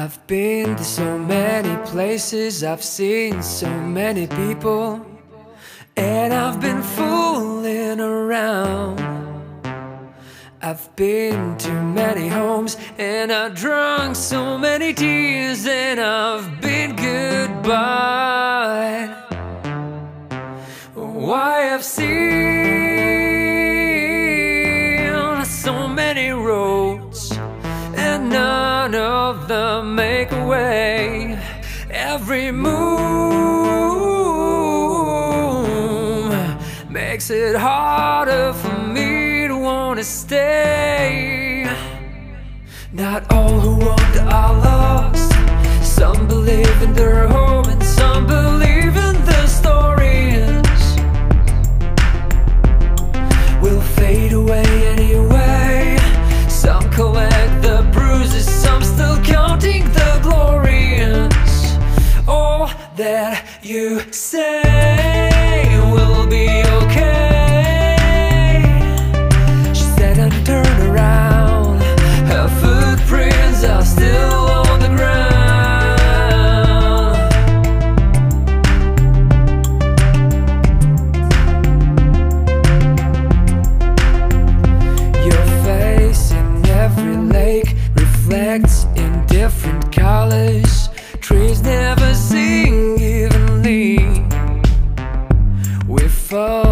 I've been to so many places, I've seen so many people, and I've been fooling around. I've been to many homes, and I've drunk so many tears, and I've been goodbye. Why I've seen of the make way. Every move makes it harder for me to wanna stay. Not all who wander are lost. Some believe in their home, and some believe you say evenly.